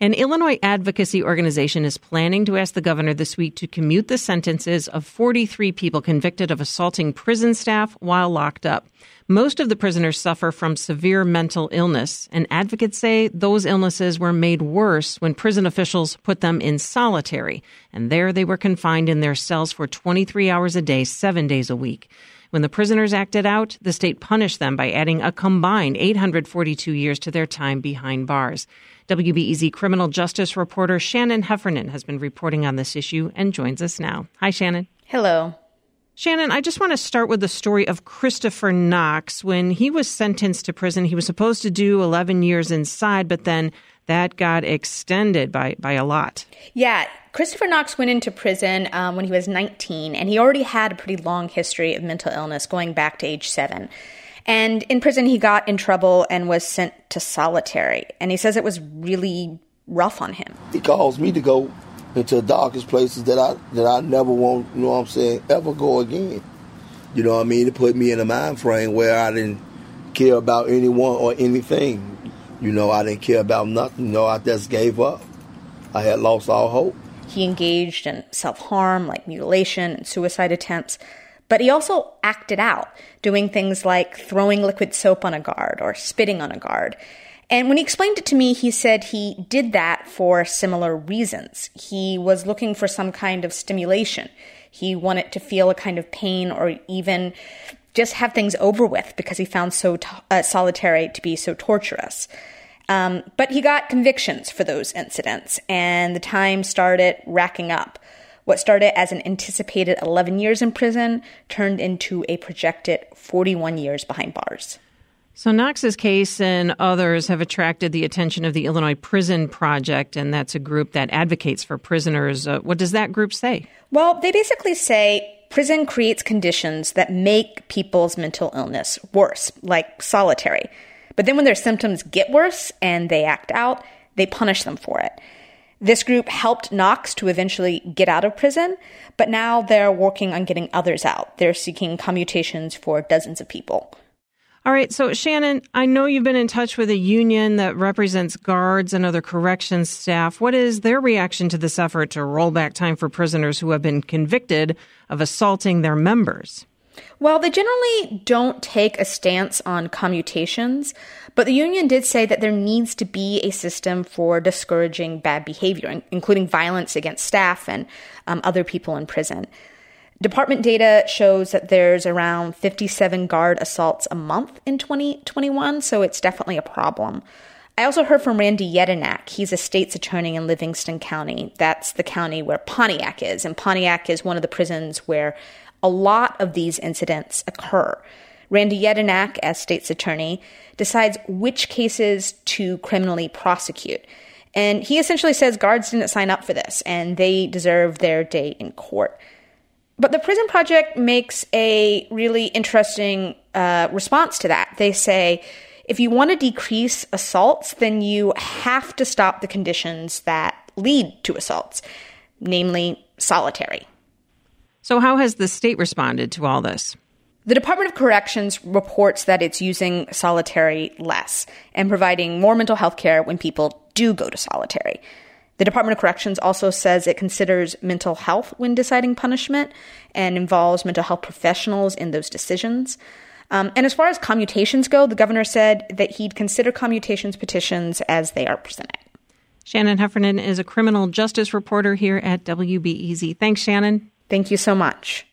An Illinois advocacy organization is planning to ask the governor this week to commute the sentences of 43 people convicted of assaulting prison staff while locked up. Most of the prisoners suffer from severe mental illness, and advocates say those illnesses were made worse when prison officials put them in solitary, and there they were confined in their cells for 23 hours a day, seven days a week. When the prisoners acted out, the state punished them by adding a combined 842 years to their time behind bars. WBEZ criminal justice reporter Shannon Heffernan has been reporting on this issue and joins us now. Hi, Shannon. Hello. Shannon, I just want to start with the story of Christopher Knox. When he was sentenced to prison, he was supposed to do 11 years inside, but then that got extended by, by a lot. Yeah, Christopher Knox went into prison um, when he was 19, and he already had a pretty long history of mental illness going back to age seven. And in prison, he got in trouble and was sent to solitary. And he says it was really rough on him. He caused me to go into the darkest places that I that I never want, you know what I'm saying, ever go again. You know what I mean? It put me in a mind frame where I didn't care about anyone or anything. You know, I didn't care about nothing. You know, I just gave up. I had lost all hope. He engaged in self harm, like mutilation and suicide attempts. But he also acted out, doing things like throwing liquid soap on a guard or spitting on a guard. And when he explained it to me, he said he did that for similar reasons. He was looking for some kind of stimulation. He wanted to feel a kind of pain or even just have things over with because he found so t- uh, solitary to be so torturous. Um, but he got convictions for those incidents, and the time started racking up. What started as an anticipated 11 years in prison turned into a projected 41 years behind bars. So, Knox's case and others have attracted the attention of the Illinois Prison Project, and that's a group that advocates for prisoners. Uh, what does that group say? Well, they basically say prison creates conditions that make people's mental illness worse, like solitary. But then when their symptoms get worse and they act out, they punish them for it. This group helped Knox to eventually get out of prison, but now they're working on getting others out. They're seeking commutations for dozens of people. All right, so Shannon, I know you've been in touch with a union that represents guards and other corrections staff. What is their reaction to this effort to roll back time for prisoners who have been convicted of assaulting their members? Well, they generally don't take a stance on commutations, but the union did say that there needs to be a system for discouraging bad behavior, including violence against staff and um, other people in prison. Department data shows that there's around 57 guard assaults a month in 2021, so it's definitely a problem. I also heard from Randy Yedinak. He's a state's attorney in Livingston County. That's the county where Pontiac is. And Pontiac is one of the prisons where a lot of these incidents occur. Randy Yedinak, as state's attorney, decides which cases to criminally prosecute. And he essentially says guards didn't sign up for this and they deserve their day in court. But the Prison Project makes a really interesting uh, response to that. They say if you want to decrease assaults, then you have to stop the conditions that lead to assaults, namely solitary. So, how has the state responded to all this? The Department of Corrections reports that it's using solitary less and providing more mental health care when people do go to solitary. The Department of Corrections also says it considers mental health when deciding punishment and involves mental health professionals in those decisions. Um, and as far as commutations go, the governor said that he'd consider commutations petitions as they are presented. Shannon Heffernan is a criminal justice reporter here at WBEZ. Thanks, Shannon. Thank you so much.